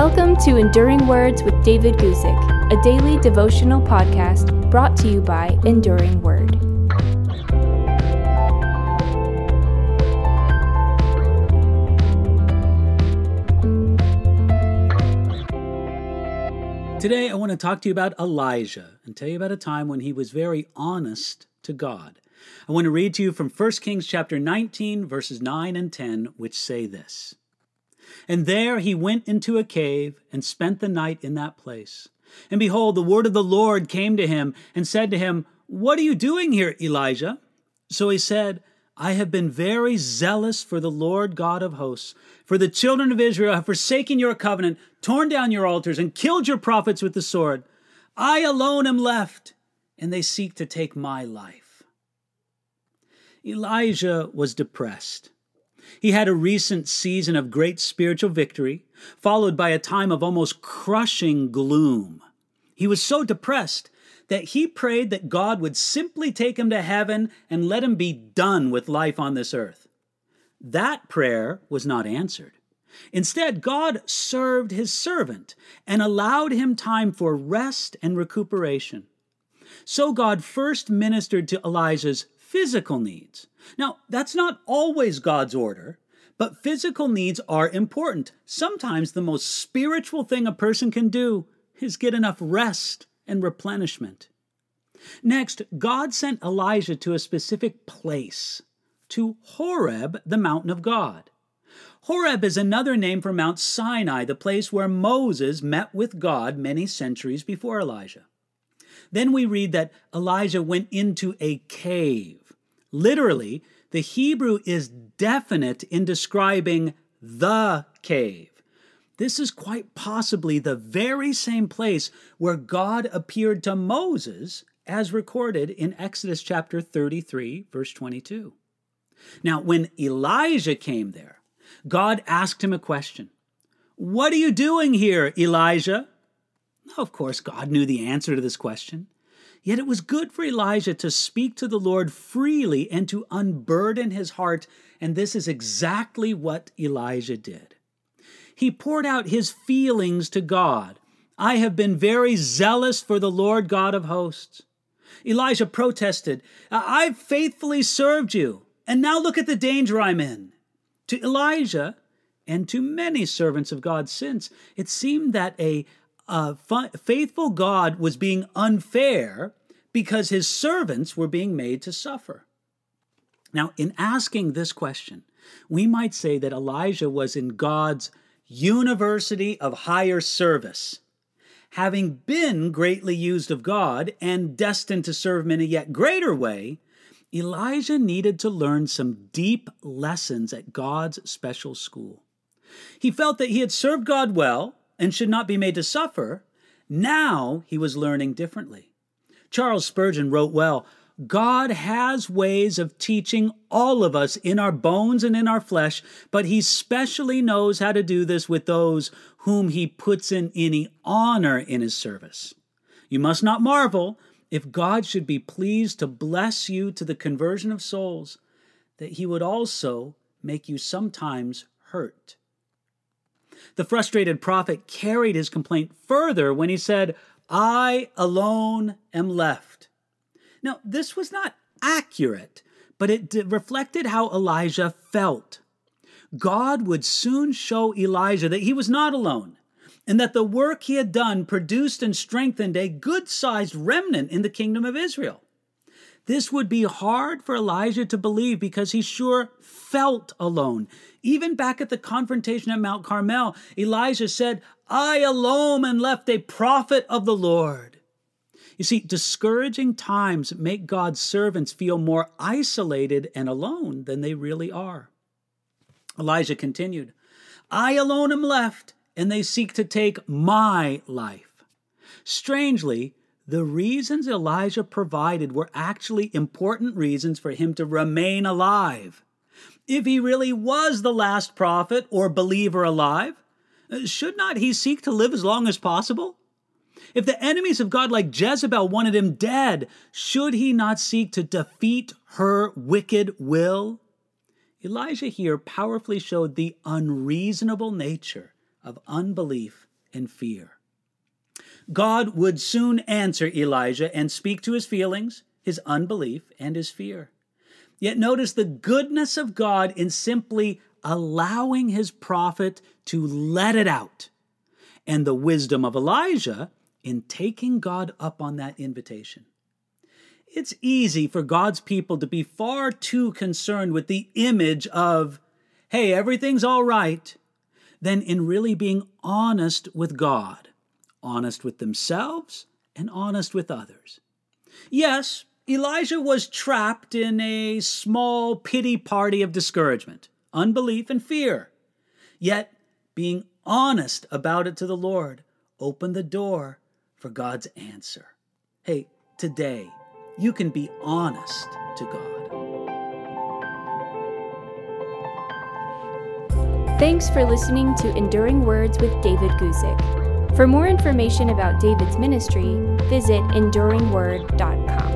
Welcome to Enduring Words with David Guzik, a daily devotional podcast brought to you by Enduring Word. Today, I want to talk to you about Elijah and tell you about a time when he was very honest to God. I want to read to you from 1 Kings chapter 19, verses 9 and 10, which say this. And there he went into a cave and spent the night in that place. And behold, the word of the Lord came to him and said to him, What are you doing here, Elijah? So he said, I have been very zealous for the Lord God of hosts. For the children of Israel have forsaken your covenant, torn down your altars, and killed your prophets with the sword. I alone am left, and they seek to take my life. Elijah was depressed. He had a recent season of great spiritual victory, followed by a time of almost crushing gloom. He was so depressed that he prayed that God would simply take him to heaven and let him be done with life on this earth. That prayer was not answered. Instead, God served his servant and allowed him time for rest and recuperation. So God first ministered to Elijah's physical needs. Now, that's not always God's order, but physical needs are important. Sometimes the most spiritual thing a person can do is get enough rest and replenishment. Next, God sent Elijah to a specific place, to Horeb, the mountain of God. Horeb is another name for Mount Sinai, the place where Moses met with God many centuries before Elijah. Then we read that Elijah went into a cave. Literally, the Hebrew is definite in describing the cave. This is quite possibly the very same place where God appeared to Moses, as recorded in Exodus chapter 33, verse 22. Now, when Elijah came there, God asked him a question What are you doing here, Elijah? Of course, God knew the answer to this question. Yet it was good for Elijah to speak to the Lord freely and to unburden his heart, and this is exactly what Elijah did. He poured out his feelings to God. I have been very zealous for the Lord God of hosts. Elijah protested, I've faithfully served you, and now look at the danger I'm in. To Elijah, and to many servants of God since, it seemed that a uh, faithful God was being unfair because his servants were being made to suffer. Now, in asking this question, we might say that Elijah was in God's university of higher service. Having been greatly used of God and destined to serve him in a yet greater way, Elijah needed to learn some deep lessons at God's special school. He felt that he had served God well and should not be made to suffer, now he was learning differently. Charles Spurgeon wrote well God has ways of teaching all of us in our bones and in our flesh, but he specially knows how to do this with those whom he puts in any honor in his service. You must not marvel if God should be pleased to bless you to the conversion of souls, that he would also make you sometimes hurt. The frustrated prophet carried his complaint further when he said, I alone am left. Now, this was not accurate, but it reflected how Elijah felt. God would soon show Elijah that he was not alone, and that the work he had done produced and strengthened a good sized remnant in the kingdom of Israel. This would be hard for Elijah to believe because he sure felt alone. Even back at the confrontation at Mount Carmel, Elijah said, I alone am left a prophet of the Lord. You see, discouraging times make God's servants feel more isolated and alone than they really are. Elijah continued, I alone am left, and they seek to take my life. Strangely, the reasons Elijah provided were actually important reasons for him to remain alive. If he really was the last prophet or believer alive, should not he seek to live as long as possible? If the enemies of God, like Jezebel, wanted him dead, should he not seek to defeat her wicked will? Elijah here powerfully showed the unreasonable nature of unbelief and fear. God would soon answer Elijah and speak to his feelings, his unbelief, and his fear. Yet notice the goodness of God in simply allowing his prophet to let it out, and the wisdom of Elijah in taking God up on that invitation. It's easy for God's people to be far too concerned with the image of, hey, everything's all right, than in really being honest with God, honest with themselves, and honest with others. Yes, Elijah was trapped in a small pity party of discouragement, unbelief, and fear. Yet, being honest about it to the Lord opened the door for God's answer. Hey, today, you can be honest to God. Thanks for listening to Enduring Words with David Guzik. For more information about David's ministry, visit enduringword.com.